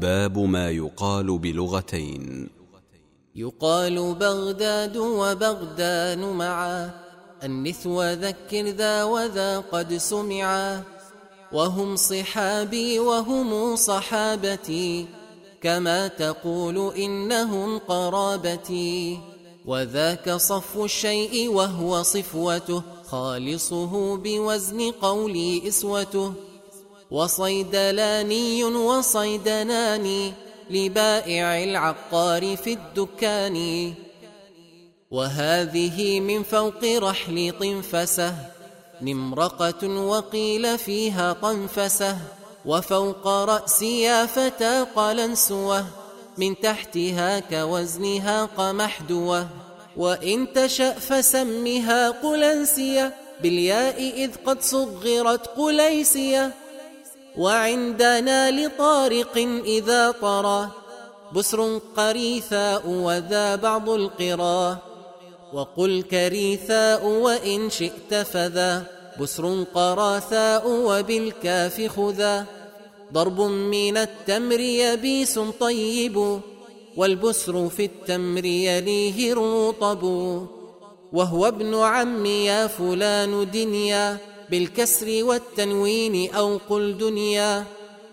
باب ما يقال بلغتين. يقال بغداد وبغدان معا. النثو ذكر ذا وذا قد سمعا. وهم صحابي وهم صحابتي. كما تقول إنهم قرابتي. وذاك صف الشيء وهو صفوته. خالصه بوزن قولي إسوته. وصيدلاني وصيدناني لبائع العقار في الدكان. وهذه من فوق رحل طنفسة نمرقة وقيل فيها طنفسة. وفوق رأسي يا فتى قلنسوة من تحتها كوزنها قمحدوة. وإن تشأ فسمها قلنسية بالياء إذ قد صغرت قليسية. وعندنا لطارق إذا طرى. بسر قريثاء وذا بعض القرى. وقل كريثاء وإن شئت فذا. بسر قراثاء وبالكاف خذا. ضرب من التمر يبيس طيب والبسر في التمر يليه رطب وهو ابن عم يا فلان دنيا. بالكسر والتنوين أو قل دنيا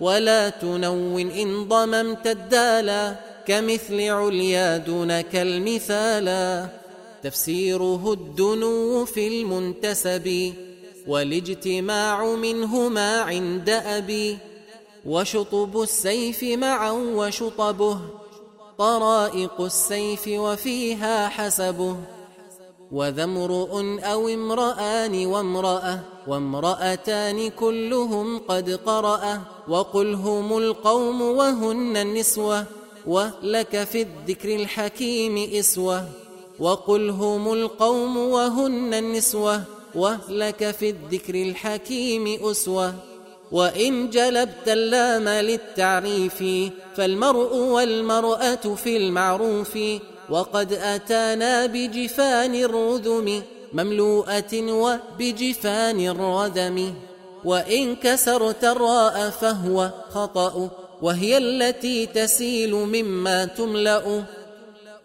ولا تنون إن ضممت الدالا كمثل عليا دونك المثالا تفسيره الدنو في المنتسب والاجتماع منهما عند أبي وشطب السيف معا وشطبه طرائق السيف وفيها حسبه وذا امرؤ أو امرآن وامرأة وامرأتان كلهم قد قرأ وقل هم القوم وهن النسوة ولك في الذكر الحكيم إسوة. وقل هم القوم وهن النسوة ولك في الذكر الحكيم أسوة. وإن جلبت اللام للتعريف فالمرء والمرأة في المعروف. وقد أتانا بجفان الرذم مملوءة وبجفان الردم وإن كسرت الراء فهو خطأ وهي التي تسيل مما تملأ.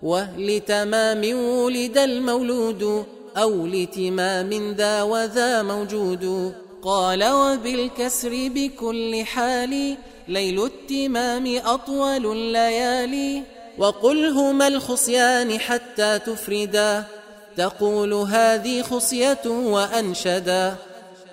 ولتمام ولد المولود أو لتمام ذا وذا موجود. قال وبالكسر بكل حال ليل التمام أطول الليالي. وقل هما الخصيان حتى تفردا. تقول هذه خصية وأنشدا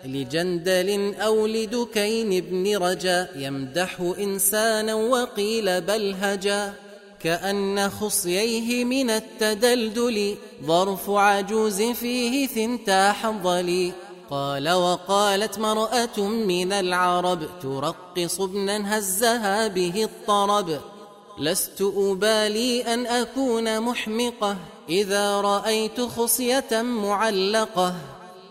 لجندل أو لدكين بن رجا يمدح إنسانا وقيل بل هجا. كأن خصييه من التدلدل ظرف عجوز فيه ثنتا حنظلي قال وقالت مرأة من العرب ترقص ابنا هزها به الطرب. لست أبالي أن أكون محمقة. إذا رأيت خصية معلقة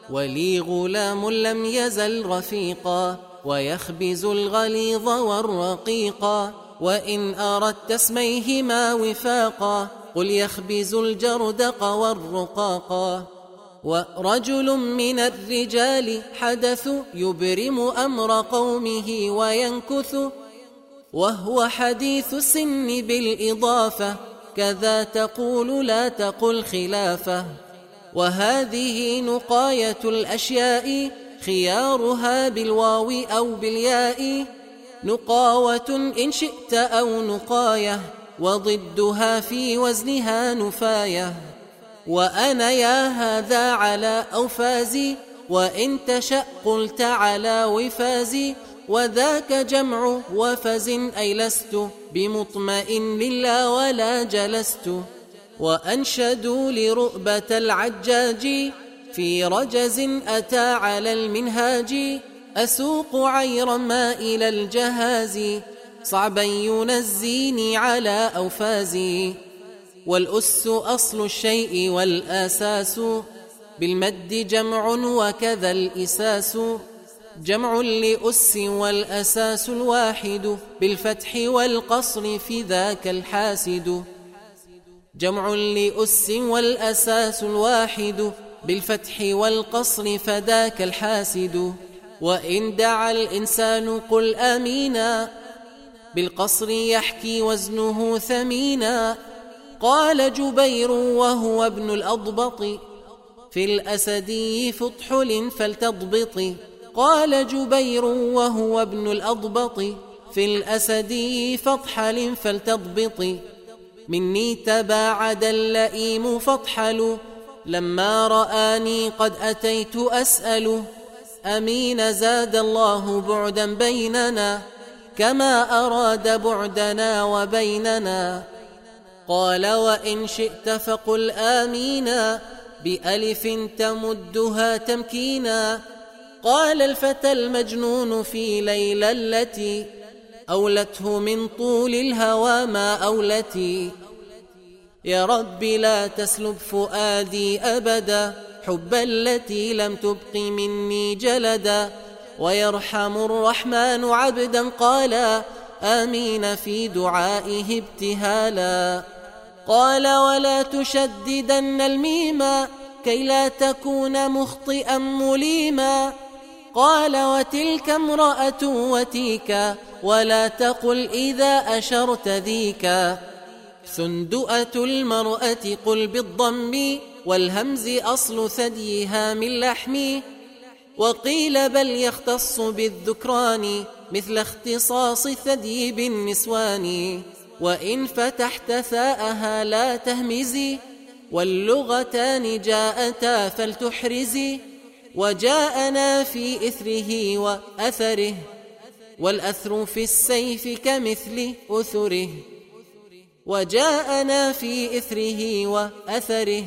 ولي غلام لم يزل رفيقا ويخبز الغليظ والرقيقا وإن أردت اسميهما وفاقا قل يخبز الجردق والرقاقا ورجل من الرجال حدث يبرم أمر قومه وينكث وهو حديث السن بالإضافة. كذا تقول لا تقل خلافة. وهذه نقاية الأشياء خيارها بالواو أو بالياء. نقاوة إن شئت أو نقاية وضدها في وزنها نفاية. وأنا يا هذا على أوفازي وإن تشأ قلت على وفازي. وذاك جمع وفز أي لست. بمطمئن لا ولا جلست وأنشدوا لرؤبة العجاج في رجز أتى على المنهاج أسوق عير ما إلى الجهاز صعبا ينزيني على أوفازي والأس أصل الشيء والآساس بالمد جمع وكذا الإساس جمع لأس والأساس الواحد بالفتح والقصر في ذاك الحاسد. جمع لأس والأساس الواحد بالفتح والقصر فذاك الحاسد. وإن دعا الإنسان قل آمينا بالقصر يحكي وزنه ثمينا قال جبير وهو ابن الأضبط. في الأسدي فطحل فلتضبط قال جبير وهو ابن الأضبط في الأسدي فطحل فلتضبط مني تباعد اللئيم فطحل لما رآني قد أتيت أسأل أمين زاد الله بعدا بيننا كما أراد بعدنا وبيننا قال وإن شئت فقل آمينا بألف تمدها تمكينا قال الفتى المجنون في ليلة التي أولته من طول الهوى ما أولتي. يا رب لا تسلب فؤادي أبدا حب التي لم تبق مني جلدا. ويرحم الرحمن عبدا قالا آمين في دعائه ابتهالا. قال ولا تشددن الميما كي لا تكون مخطئا مليما. قال وتلك امرأة وتيكا ولا تقل إذا أشرت ذيكا سندؤة المرأة قل بالضم والهمز أصل ثديها من لحم. وقيل بل يختص بالذكران مثل اختصاص الثدي بالنسوان وإن فتحت ثاءها لا تهمزي واللغتان جاءتا فلتحرزي وجاءنا في إثره وأثره والأثر في السيف كمثل أثره. وجاءنا في إثره وأثره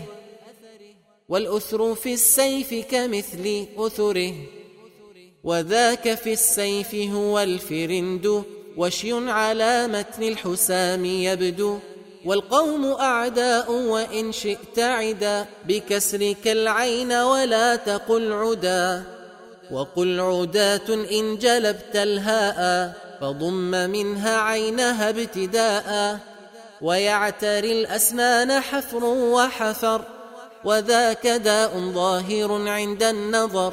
والأثر في السيف كمثل أثره. وذاك في السيف هو الفرند وشي على متن الحسام يبدو. والقوم أعداء وإن شئت عدا بكسرك العين ولا تقل عدا وقل عداة إن جلبت الهاء فضم منها عينها ابتداء ويعتري الأسنان حفر وحفر وذاك داء ظاهر عند النظر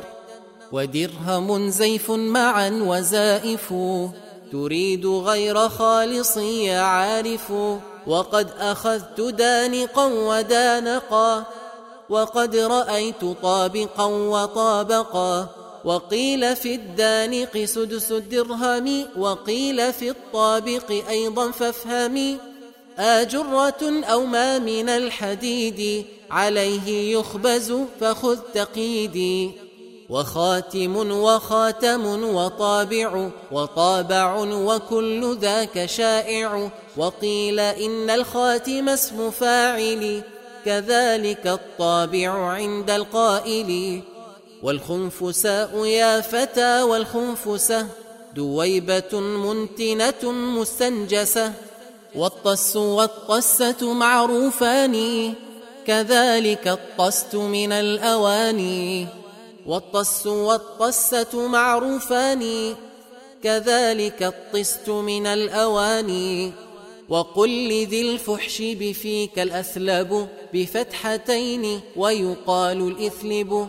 ودرهم زيف معا وزائف تريد غير خالص يا عارف وقد أخذت دانقا ودانقا وقد رأيت طابقا وطابقا. وقيل في الدانق سدس الدرهم وقيل في الطابق أيضا فافهمي آجرة أو ما من الحديد عليه يخبز فخذ تقيدي وخاتم وخاتم وطابع وطابع وكل ذاك شائع. وقيل إن الخاتم اسم فاعل كذلك الطابع عند القائل. والخنفساء يا فتى والخنفسة دويبة منتنة مستنجسة. والطس والطسة معروفان كذلك الطست من الأواني. والطس والطسة معروفان. كذلك الطست من الأواني وقل لذي الفحش بفيك الأثلب بفتحتين ويقال الإثلب.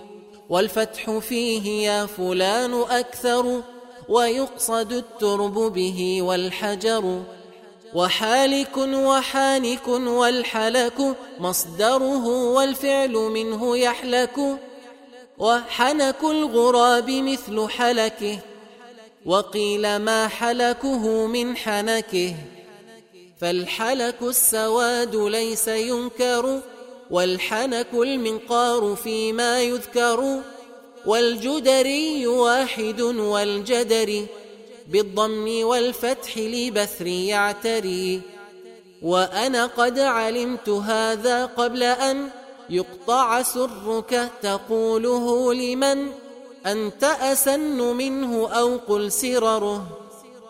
والفتح فيه يا فلان أكثر. ويقصد الترب به والحجر. وحالك وحانك والحلك مصدره والفعل منه يحلك. وحنك الغراب مثل حلكه وقيل ما حلكه من حنكه. فالحلك السواد ليس ينكر والحنك المنقار فيما يذكر. والجدري واحد والجدر بالضم والفتح لبثر يعتري. وأنا قد علمت هذا قبل أن يقطع سرك تقوله لمن أنت أسن منه أو قل سرره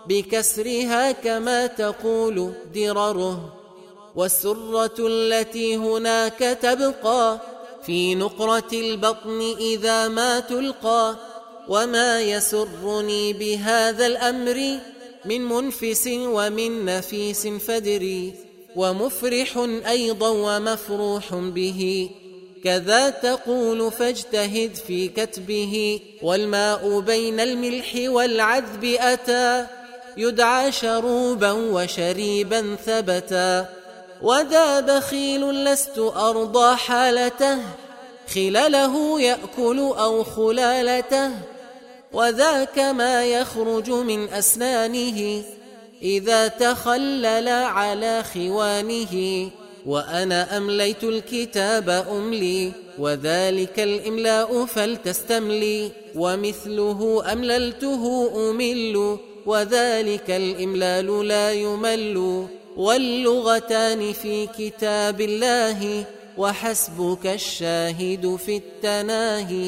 بكسرها كما تقول درره والسرة التي هناك تبقى في نقرة البطن إذا ما تلقى وما يسرني بهذا الأمر من منفس ومن نفيس فدري ومفرح أيضا ومفروح به. كذا تقول فاجتهد في كتبه. والماء بين الملح والعذب أتى. يدعى شروبا وشريبا ثبتا. وذا بخيل لست أرضى حالته. خلاله يأكل أو خلالته. وذاك ما يخرج من أسنانه. إذا تخلل على خوانه وأنا أمليت الكتاب أملي وذلك الإملاء فلتستملي ومثله أمللته أمل وذلك الإملال لا يمل. واللغتان في كتاب الله وحسبك الشاهد في التناهي.